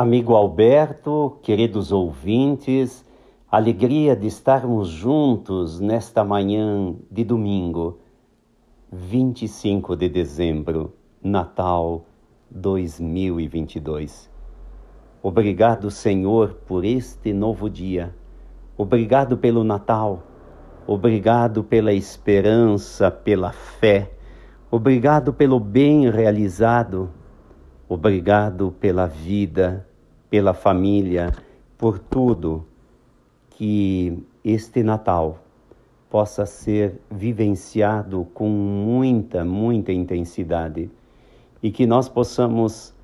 Amigo Alberto, queridos ouvintes, alegria de estarmos juntos nesta manhã de domingo, 25 de dezembro, Natal 2022. Obrigado, Senhor, por este novo dia. Obrigado pelo Natal. Obrigado pela esperança, pela fé. Obrigado pelo bem realizado. Obrigado pela vida, pela família, por tudo. Que este Natal possa ser vivenciado com muita, muita intensidade e que nós possamos,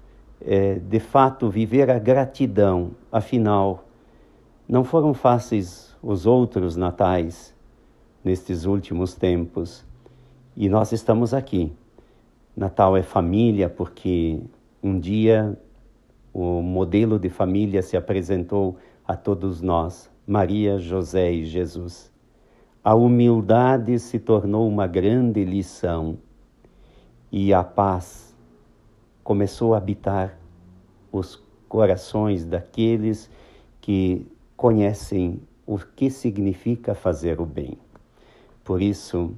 é, de fato, viver a gratidão. Afinal, não foram fáceis os outros natais nestes últimos tempos e nós estamos aqui. Natal é família porque um dia o modelo de família se apresentou a todos nós, Maria, José e Jesus. A humildade se tornou uma grande lição e a paz começou a habitar os corações daqueles que conhecem o que significa fazer o bem. Por isso,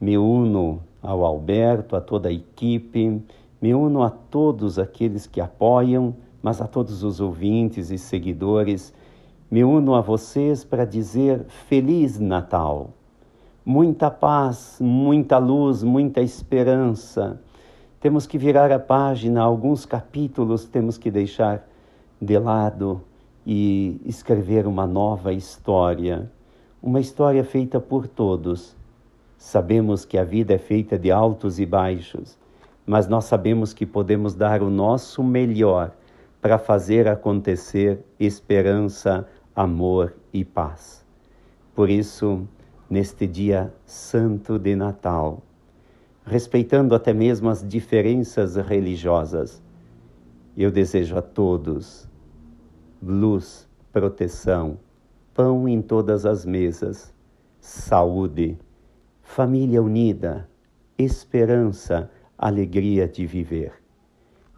me uno ao Alberto, a toda a equipe, me uno a todos aqueles que apoiam, mas a todos os ouvintes e seguidores me uno a vocês para dizer Feliz Natal. Muita paz, muita luz, muita esperança. Temos que virar a página, alguns capítulos temos que deixar de lado e escrever uma nova história. Uma história feita por todos. Sabemos que a vida é feita de altos e baixos, mas nós sabemos que podemos dar o nosso melhor para fazer acontecer esperança, amor e paz. Por isso, neste dia santo de Natal, respeitando até mesmo as diferenças religiosas, eu desejo a todos luz, proteção, pão em todas as mesas, saúde, família unida, esperança, alegria de viver.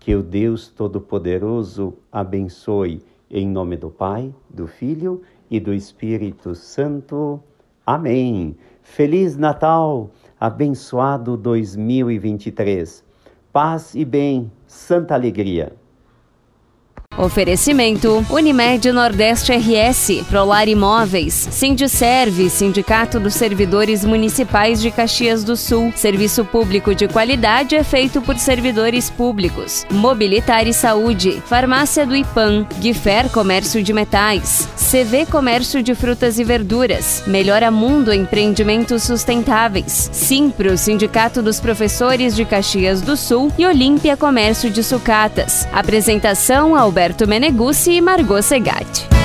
Que o Deus Todo-Poderoso abençoe em nome do Pai, do Filho e do Espírito Santo. Amém. Feliz Natal, abençoado 2023. Paz e bem, santa alegria. Oferecimento Unimed Nordeste RS, Prolar Imóveis, Sindicerve, Sindicato dos Servidores Municipais de Caxias do Sul. Serviço público de qualidade é feito por servidores públicos. Mobilitar e Saúde, Farmácia do Ipan, Guifer Comércio de Metais, CV Comércio de Frutas e Verduras, Melhora Mundo Empreendimentos Sustentáveis, Simpro, Sindicato dos Professores de Caxias do Sul e Olímpia Comércio de Sucatas. Apresentação Alberto Roberto Meneguzzi e Margot Segatti.